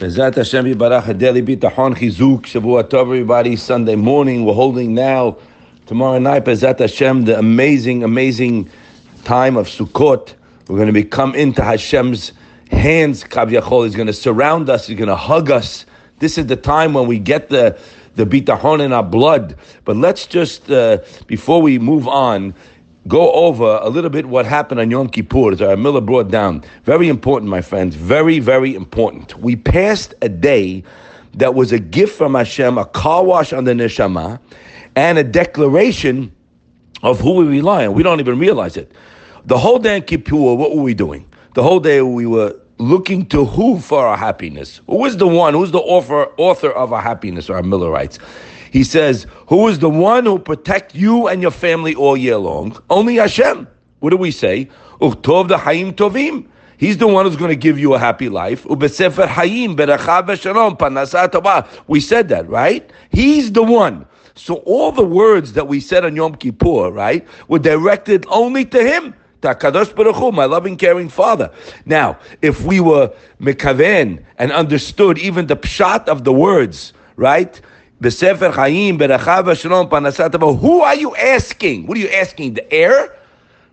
Bezat Hashem Yibarach Hadeli Bitachon Chizuk Shavua Tov everybody Sunday morning. We're holding now tomorrow night Bezat Hashem the amazing amazing time of Sukkot. We're going to be come into Hashem's hands. Kavyachol He's going to surround us He's going to hug us. This is the time when we get the the bitachon in our blood. But let's just uh, before we move on go over a little bit what happened on Yom Kippur, as Rav Miller brought down. Very important, my friends. Very, very important. We passed a day that was a gift from Hashem, a car wash on the neshama, and a declaration of who we rely on. We don't even realize it. The whole day in Kippur, what were we doing? The whole day we were looking to who for our happiness? Who is the one? Who's the author, author of our happiness, Rav Miller writes? He says, Who is the one who protect you and your family all year long? Only Hashem. What do we say? Uchtov the Hayim Tovim. He's the one who's going to give you a happy life. We said that, right? He's the one. So all the words that we said on Yom Kippur, right, were directed only to him. Takadosh Baruch my loving, caring Father. Now, if we were mekaven and understood even the pshat of the words, right, Besefer Chaim, Shalom. Who are you asking? What are you asking? The air?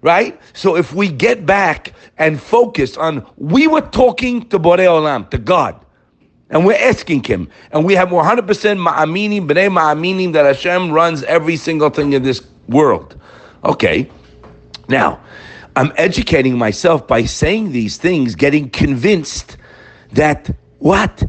Right? So if we get back and focus on, we were talking to Borei Olam, to God. And we're asking him. And we have 100% ma'aminim, b'nei ma'aminim, that Hashem runs every single thing in this world. Okay. Now, I'm educating myself by saying these things, getting convinced that what?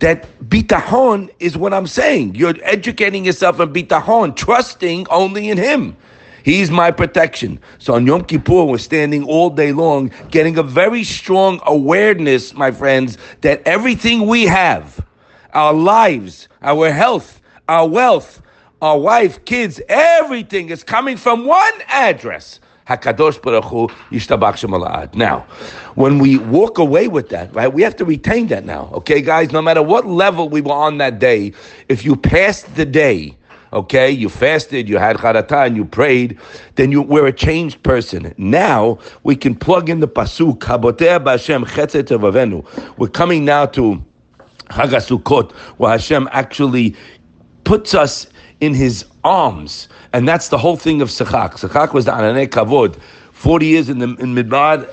That bitahon is what I'm saying. You're educating yourself in bitahon, trusting only in Him. He's my protection. So on Yom Kippur, we're standing all day long, getting a very strong awareness, my friends, that everything we have, our lives, our health, our wealth, our wife, kids, everything is coming from one address. Hakadosh Baruch Hu Yishtabach Now, when we walk away with that, right, we have to retain that now. Okay, guys, no matter what level we were on that day, if you passed the day, okay, you fasted, you had charata, and you prayed, then you were a changed person. Now we can plug in the pasuk Haboteh B'Hashem Chetzet Avenu. We're coming now to Hagasukot, where Hashem actually puts us in His arms. And that's the whole thing of Sechak. Sechak was the Anane Kavod. 40 years in the in Midbar,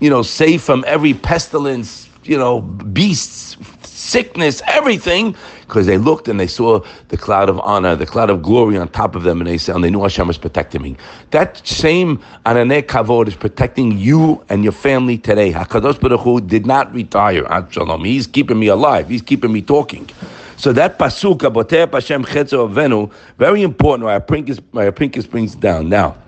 you know, safe from every pestilence, you know, beasts, sickness, everything, because they looked and they saw the cloud of honor, the cloud of glory on top of them, and they said, and they knew Hashem was protecting me. That same Anane Kavod is protecting you and your family today. HaKadosh Baruch Hu did not retire. He's keeping me alive. He's keeping me talking. So that pasuk, Aboteh Hashem Chetzo Avenu, very important. My Pincus, my Pincus brings down now.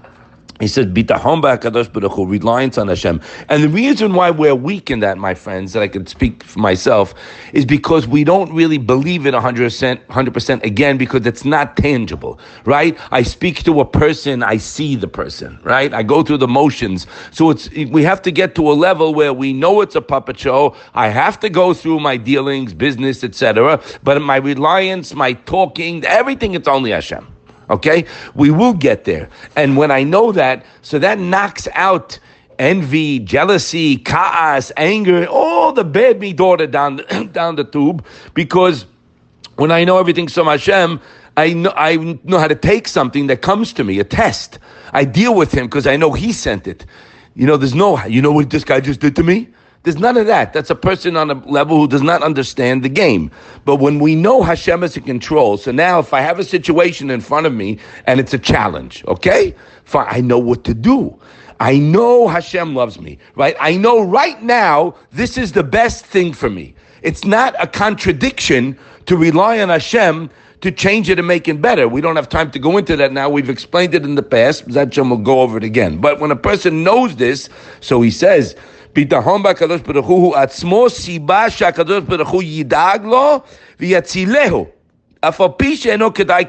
He said, "Bitachon ba'Hakadosh Baruch Hu," reliance on Hashem. And the reason why we're weak in that, my friends, that I can speak for myself, is because we don't really believe it 100%, 100% again, because it's not tangible, right? I speak to a person, I see the person, right? I go through the motions. So it's, we have to get to a level where we know it's a puppet show. I have to go through my dealings, business, etc. But my reliance, my talking, everything, it's only Hashem. Okay? We will get there. And when I know that, so that knocks out envy, jealousy, chaos, anger, all the bad me daughter down the, down the tube because when I know everything from Hashem, I know, I know how to take something that comes to me, a test. I deal with him because I know he sent it. You know, there's no, you know what this guy just did to me? There's none of that. That's a person on a level who does not understand the game. But when we know Hashem is in control, so now if I have a situation in front of me and it's a challenge, okay, fine, I know what to do. I know Hashem loves me, right? I know right now this is the best thing for me. It's not a contradiction to rely on Hashem to change it and make it better. We don't have time to go into that now. We've explained it in the past. Hashem will go over it again. But when a person knows this, so he says, ביטחון בקדוש ברוך הוא עצמו סיבה שהקדוש ברוך הוא ידאג לו ויצילהו, אף על פי שאינו כדאי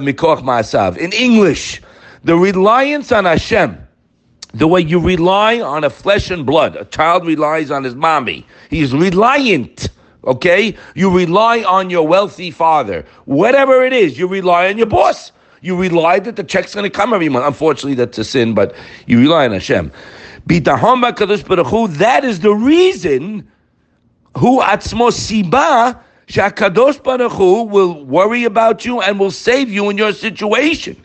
מכוח מעשיו. In English, the reliance on Hashem, the way you rely on a flesh and blood, a child relies on his mommy. He's reliant. Okay? You rely on your wealthy father. Whatever it is, you rely on your boss. You rely that the check's going to come every month. Unfortunately, that's a sin, but you rely on Hashem. Bitahon Kadosh Baruch Hu, that is the reason who atzmo siba shakadosh baruch Hu will worry about you and will save you in your situation.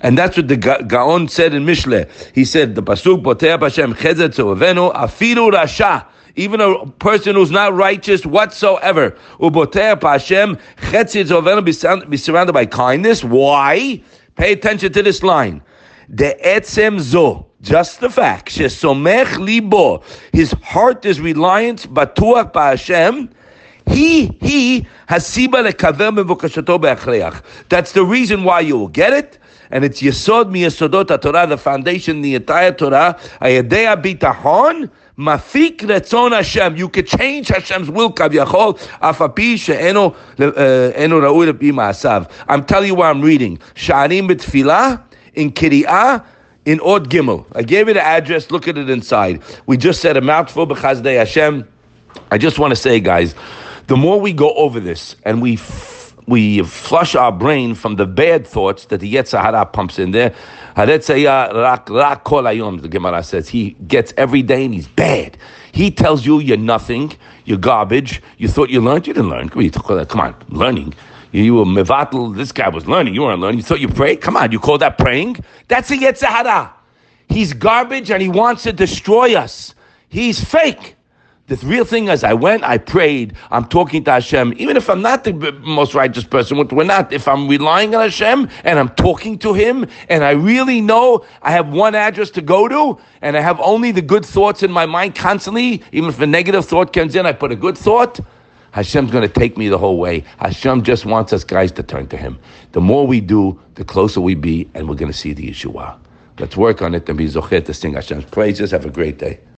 And that's what the Gaon said in Mishle. He said, the Pasuk, Botea Hashem, Chezet Avenu, Afilu Rasha, even a person who's not righteous whatsoever. Ubotea Hashem, Chetzit Avenu, be surrounded by kindness. Why? Pay attention to this line. The etzem zo, just the fact, shesomech libo, his heart is reliant, batuach ba'Hashem, he, he has siba lekaver mevokashato be'achreach. That's the reason why you will get it and it's Yesod mi Yesodot Torah, the foundation, the entire Torah. Ayadea bitahon. Mafik retzon Hashem. You could change Hashem's will, kaviyachol, afapi she'eno uh, eno ra'ui lepi ma'asav. I'm telling you what I'm reading. Sha'arim b'tfilah, in Kiri'ah, in Od Gimel. I gave you the address, look at it inside. We just said a mouthful, b'chazdei Hashem. I just want to say, guys, the more we go over this and we we flush our brain from the bad thoughts that the Hara pumps in there. The Gemara says he gets every day and he's bad. He tells you you're nothing, you're garbage. You thought you learned, you didn't learn. Come on, learning. You were mevatel. This guy was learning. You weren't learning. You thought you prayed. Come on, you call that praying? That's a Yetzer Hara. He's garbage and he wants to destroy us. He's fake. The real thing is, I went, I prayed, I'm talking to Hashem, even if I'm not the most righteous person, which we're not, if I'm relying on Hashem and I'm talking to Him and I really know I have one address to go to and I have only the good thoughts in my mind constantly, even if a negative thought comes in, I put a good thought, Hashem's going to take me the whole way. Hashem just wants us guys to turn to Him. The more we do, the closer we be, and we're going to see the Yeshua. Let's work on it and be zochet to sing Hashem's praises. Have a great day.